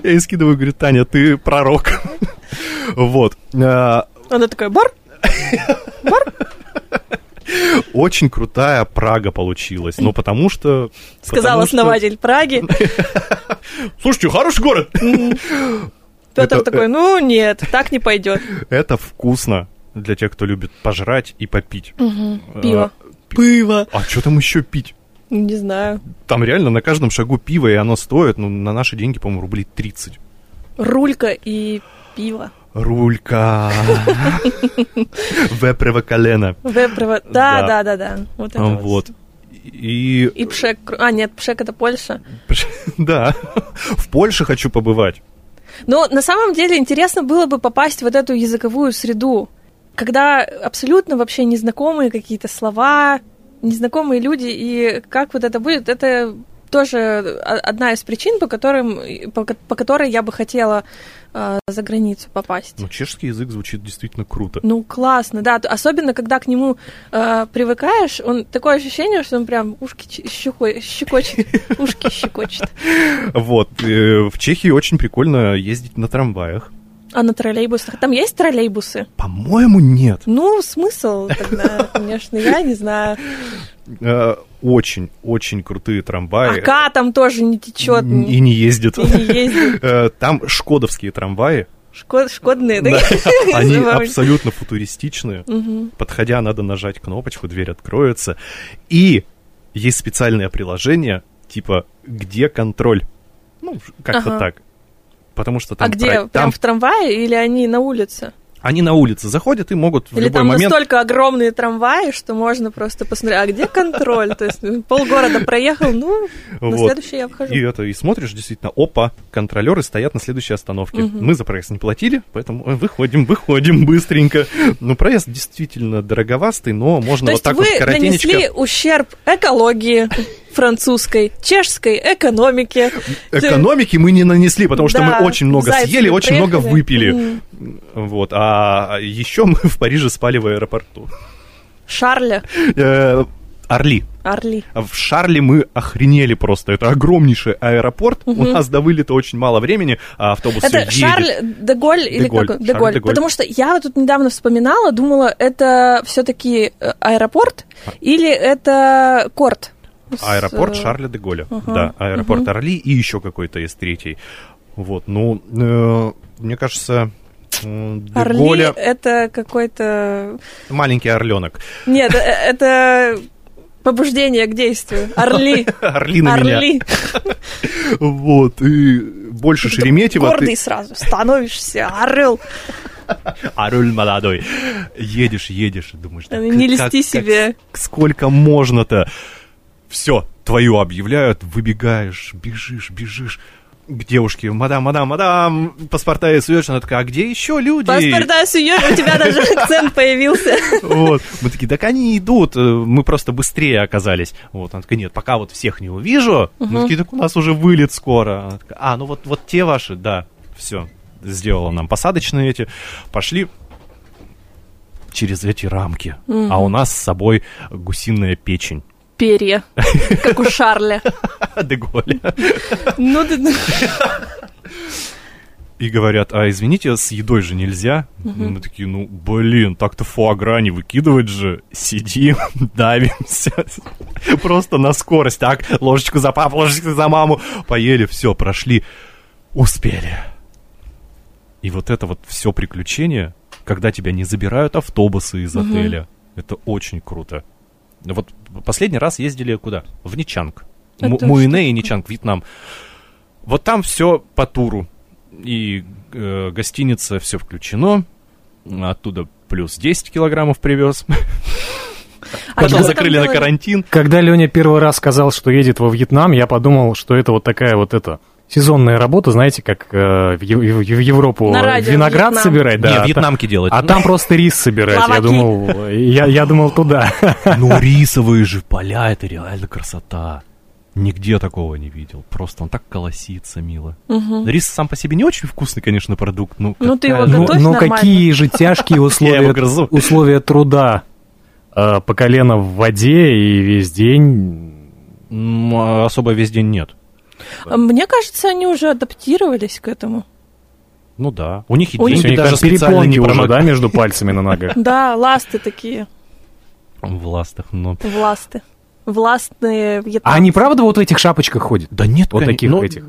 я ей скидываю, говорю, Таня, ты пророк. Вот. Э, Она такая, бар? Очень крутая Прага получилась. Ну, потому что... Сказал потому что- основатель Праги. Слушайте, хороший город. Петр Это- такой, ну нет, так не пойдет. Это вкусно для тех, кто любит пожрать и попить. Пиво. А, Пиво. А что там еще пить? Не знаю. Там реально на каждом шагу пиво, и оно стоит, ну, на наши деньги, по-моему, рублей 30. Рулька и пиво. Рулька. Вепрево колено. Вебрево. Да. Да, да, да. Вот это. Вот. И... И пшек. А, нет, пшек это Польша. Да. В Польше хочу побывать. Но на самом деле интересно было бы попасть в вот эту языковую среду, когда абсолютно вообще незнакомые какие-то слова, незнакомые люди, и как вот это будет, это тоже одна из причин, по, которым, по, по которой я бы хотела э, за границу попасть. Но чешский язык звучит действительно круто. Ну, классно, да. Особенно, когда к нему э, привыкаешь, он такое ощущение, что он прям ушки щеко- щекочет, ушки щекочет. Вот. э, В Чехии очень прикольно ездить на трамваях. А на троллейбусах? Там есть троллейбусы? По-моему, нет. Ну, смысл тогда, конечно, я не знаю. Очень-очень крутые трамваи. Ака там тоже не течет, И не ездят. и не ездит. Э, Там шкодовские трамваи. Шко- Шкодные, да? Они абсолютно футуристичные. Подходя, надо нажать кнопочку, дверь откроется. И есть специальное приложение, типа «Где контроль?». Ну, как-то Ага. так. Потому что там... А где? Прям там в трамвае или они на улице? Они на улице заходят и могут в Или любой там момент... настолько огромные трамваи, что можно просто посмотреть, а где контроль? То есть ну, полгорода проехал, ну, на Вот. следующий я вхожу. И это, и смотришь, действительно, опа, контролеры стоят на следующей остановке. Мы за проезд не платили, поэтому э, выходим, выходим быстренько. Ну, проезд действительно дороговастый, но можно То вот так вы вот коротенечко... нанесли ущерб экологии французской, чешской экономике. Экономики мы не нанесли, потому что Да, мы очень много съели, очень много выпили. М. Вот. А еще мы в Париже спали в аэропорту. Шарля, Э, Орли. Орли. В Шарле мы охренели просто. Это огромнейший аэропорт. У нас до вылета очень мало времени, а автобус Это едет. Шарль де Голь или Голь, как? Де Голь. де Голь. Потому что я вот тут недавно вспоминала, думала, это все-таки аэропорт или это корт? Аэропорт э, Шарля де Голля. ага, Да, аэропорт Орли и еще какой-то есть третий. Вот, ну, э, мне кажется, де Орли Голля это какой-то... маленький орленок. Нет, э, это побуждение к действию. Орли. Орли на меня. Орли. Вот, и больше Шереметьево. ты- Гордый сразу становишься, орел. Орел молодой. Едешь, едешь, думаешь, да Не как- льсти как- себе. сколько можно-то? Все, твою объявляют, выбегаешь, бежишь, бежишь к девушке, мадам, мадам, мадам, паспорта и суешь, она такая, а где еще люди? Паспорта суешь, у тебя даже акцент появился. Вот. Мы такие, так они идут, э, мы просто быстрее оказались. Вот, она такая, нет, пока вот всех не увижу. Мы такие, так у нас уже вылет скоро. Она такая, а, ну вот, вот те ваши, да, все. Сделала нам посадочные эти. Пошли через эти рамки. А у нас с собой гусиная печень. Перья, как у Шарля. Деголя. Ну, И говорят, а извините, с едой же нельзя. Мы такие, ну, блин, так-то фуагра не выкидывать же. Сидим, давимся. Просто на скорость. Так, ложечку за папу, ложечку за маму. Поели, все, прошли. Успели. И вот это вот все приключение, когда тебя не забирают автобусы из отеля, это очень круто. Вот последний раз ездили куда? В Ничанг. Это Муине и Ничанг, Вьетнам. Вот там все по туру. И э, гостиница все включено. Оттуда плюс 10 килограммов привез. А Потом закрыли на карантин. Когда Леня первый раз сказал, что едет во Вьетнам, я подумал, что это вот такая вот это сезонная работа, знаете, как э, в, Ев- в Европу На радио виноград Вьетнам. собирать, да. Не, а вьетнамки делать. А там просто рис собирать. Я думал, я, я думал туда. Ну, рисовые же поля, это реально красота. Нигде такого не видел. Просто он так колосится мило. Рис сам по себе не очень вкусный, конечно, продукт. Ну, Ну, ты его готовь но нормально. какие же тяжкие условия, условия труда э, по колено в воде и весь день. А особо весь день нет. А Мне кажется, они уже адаптировались к этому. Ну да. У них и У них деньги даже перепонки уже, да, между пальцами на ногах. Да, ласты такие, В ластах, но... власты. Властные А они правда вот в этих шапочках ходят? Да нет, Вот таких ну, этих.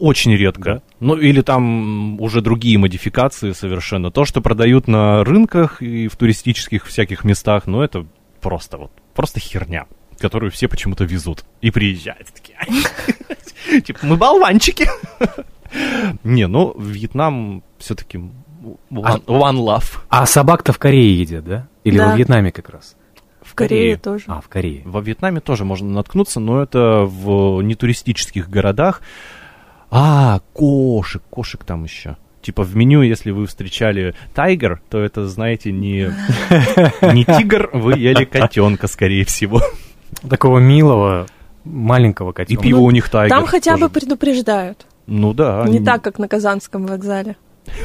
Очень редко. Ну, или там уже другие модификации совершенно. То, что продают на рынках и в туристических всяких местах, ну, это просто вот, просто херня, которую все почему-то везут и приезжают такие. Типа, мы болванчики. Не, ну, Вьетнам все-таки one, one love. А собак-то в Корее едят, да? Или Да. во Вьетнаме как раз? В Корее тоже. А, в Корее. Во Вьетнаме тоже можно наткнуться, но это в нетуристических городах. А, кошек, кошек там еще. Типа в меню, если вы встречали тайгер, то это, знаете, не, не тигр, вы ели котенка, скорее всего. Такого милого, маленького И котенка. пиво у них тайгер. Там хотя бы тоже. предупреждают. Ну да. Не они- так, как на Казанском вокзале.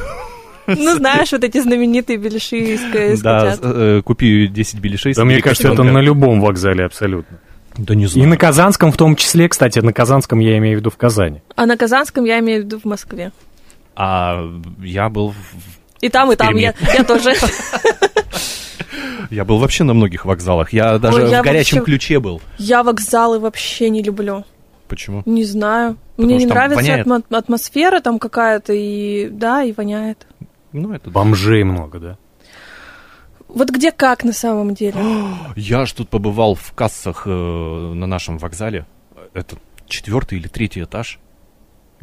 Ну, знаешь, вот эти знаменитые беляши из Да, котят. э, купи 10 беляшей. Да, мне кажется, это на любом вокзале абсолютно. Да не И знаю. на Казанском в том числе, кстати, на Казанском я имею в виду в Казани. А на Казанском я имею в виду в Москве. А я был, в- И там, и там. Я, я тоже. я был вообще на многих вокзалах. Я даже Ой, я в горячем вообще- ключе был. Я вокзалы вообще не люблю. Почему? Не знаю. Потому Мне не нравится воняет. атмо- атмосфера там какая-то, и да, и воняет. Ну, это Бомжей много, да? Вот где как на самом деле? Я ж тут побывал в кассах э, на нашем вокзале. Это четвертый или третий этаж.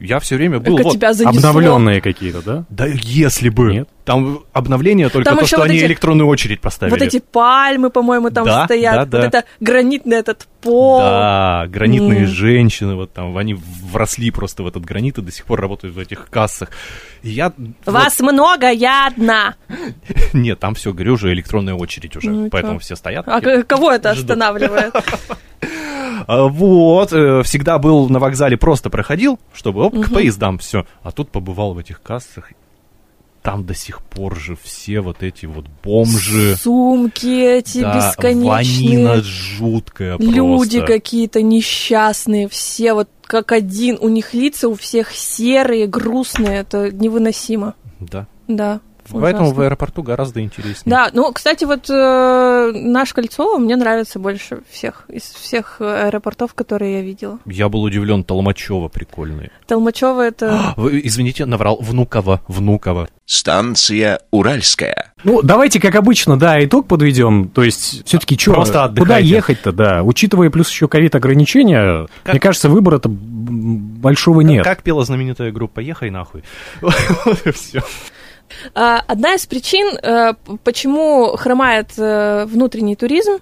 Я все время был Как вот. тебя занесло. Обновленные какие-то, да? Да если бы. Нет. Там обновление только Там то, еще что вот они эти- электронную очередь поставили. Вот эти пальмы, по-моему, там Да, стоят. да, вот да. это гранитный этот пол. Да, гранитные М. женщины, вот там, они вросли просто в этот гранит и до сих пор работают в этих кассах. И я... вот- Вас много, я одна. Нет, там все, говорю, уже электронная очередь уже, Ну поэтому все стоят. А кого это останавливает? А, Вот, э, всегда был на вокзале, просто проходил, чтобы оп, к Мгм. поездам все. А тут побывал в этих кассах. Там до сих пор же все вот эти вот бомжи. Сумки эти Да, бесконечные. ванина жуткая просто. Люди какие-то несчастные, все вот как один. У них лица у всех серые, грустные. Это невыносимо. Да. Да. Поэтому ужасно. в аэропорту гораздо интереснее. Да, ну, кстати, вот э, наш Кольцово мне нравится больше всех из всех аэропортов, которые я видела. Я был удивлен, Толмачева прикольный. Толмачево это... Вы, извините, наврал, Внуково, Внуково. Станция Уральская. Ну, давайте, как обычно, да, итог подведем. То есть, все-таки что, Просто куда отдыхайте. ехать-то, да. Учитывая плюс еще ковид-ограничения, Как- мне кажется, выбора-то большого нет. Как пела знаменитая группа «Ехай нахуй». Вот и все. А, Одна из причин, э, почему хромает э, внутренний туризм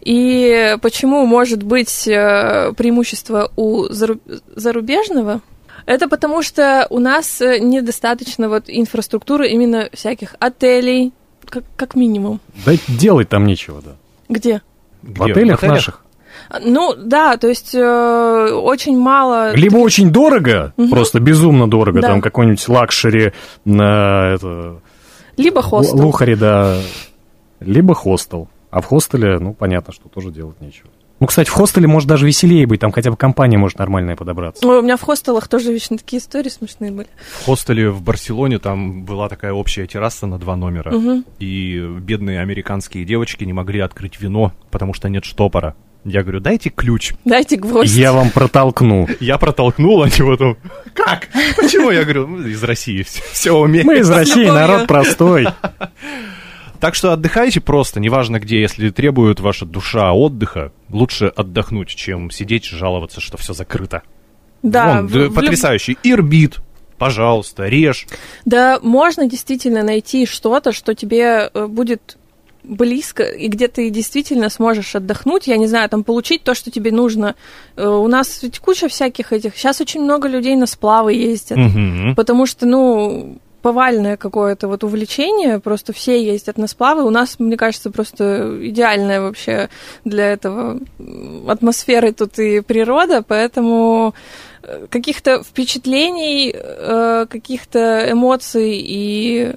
и почему может быть э, преимущество у зару- зарубежного, это потому что у нас недостаточно вот инфраструктуры именно всяких отелей, как, как минимум. Да делать там нечего, да. Где? В отелях наших. Ну да, то есть э, очень мало. Либо очень дорого, Мгм. просто безумно дорого, Да. там какой-нибудь luxury на это, Либо хостел. Лухари, да, либо хостел. А в хостеле, ну, понятно, что тоже делать нечего. Ну, кстати, в хостеле может даже веселее быть, там хотя бы компания может нормальная подобраться. Ой, у меня в хостелах тоже вечно такие истории смешные были. В хостеле в Барселоне там была такая общая терраса на два номера. Мгм. И бедные американские девочки не могли открыть вино, потому что нет штопора. Я говорю, дайте ключ. Дайте гвоздь. Я вам протолкну. Я протолкнул, они потом... Как? Почему? Я говорю, «Ну, из России все, все умеют. Мы из России, народ простой. Так что отдыхайте просто, неважно где, если требует ваша душа отдыха, лучше отдохнуть, чем сидеть и жаловаться, что все закрыто. Да, Вон, в- потрясающий. Ирбит, пожалуйста, режь. Да, можно действительно найти что-то, что тебе э, будет близко, и где ты действительно сможешь отдохнуть, я не знаю, там получить то, что тебе нужно. Э, у нас ведь куча всяких этих. Сейчас очень много людей на сплавы ездят, Мгм. потому что, ну, повальное какое-то вот увлечение, просто все ездят на сплавы. У нас, мне кажется, просто идеальная вообще для этого атмосферы тут и природа, поэтому э, каких-то впечатлений, э, каких-то эмоций и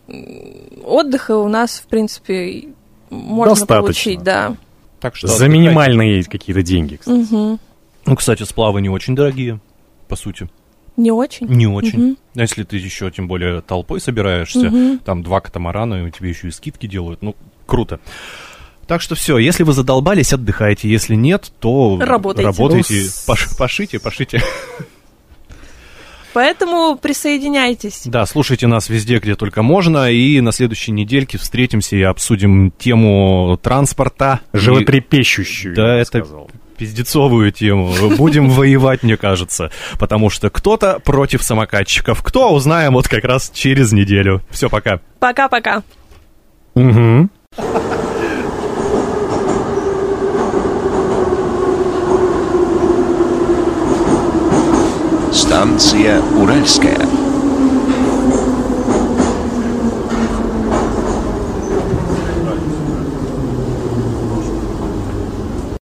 отдыха у нас, в принципе, можно Достаточно. получить, да. Так что За минимальные какие-то деньги, кстати. Мгм. Ну, кстати, сплавы не очень дорогие, по сути. Не очень. Не очень. А если ты еще, тем более, толпой собираешься, Мгм. там два катамарана, и тебе еще и скидки делают, ну, круто. Так что все, если вы задолбались, отдыхайте. Если нет, то Работайте. работайте, Ну, пошите, пошите. Поэтому присоединяйтесь. Да, слушайте нас везде, где только можно, и на следующей недельке встретимся и обсудим тему транспорта. И- Животрепещущую, Да, я бы это сказал. пиздецовую тему. Будем воевать, мне кажется. Потому что кто-то против самокатчиков. Кто, узнаем вот как раз через неделю. Все, пока. Пока-пока. Мгм. Станция Уральская.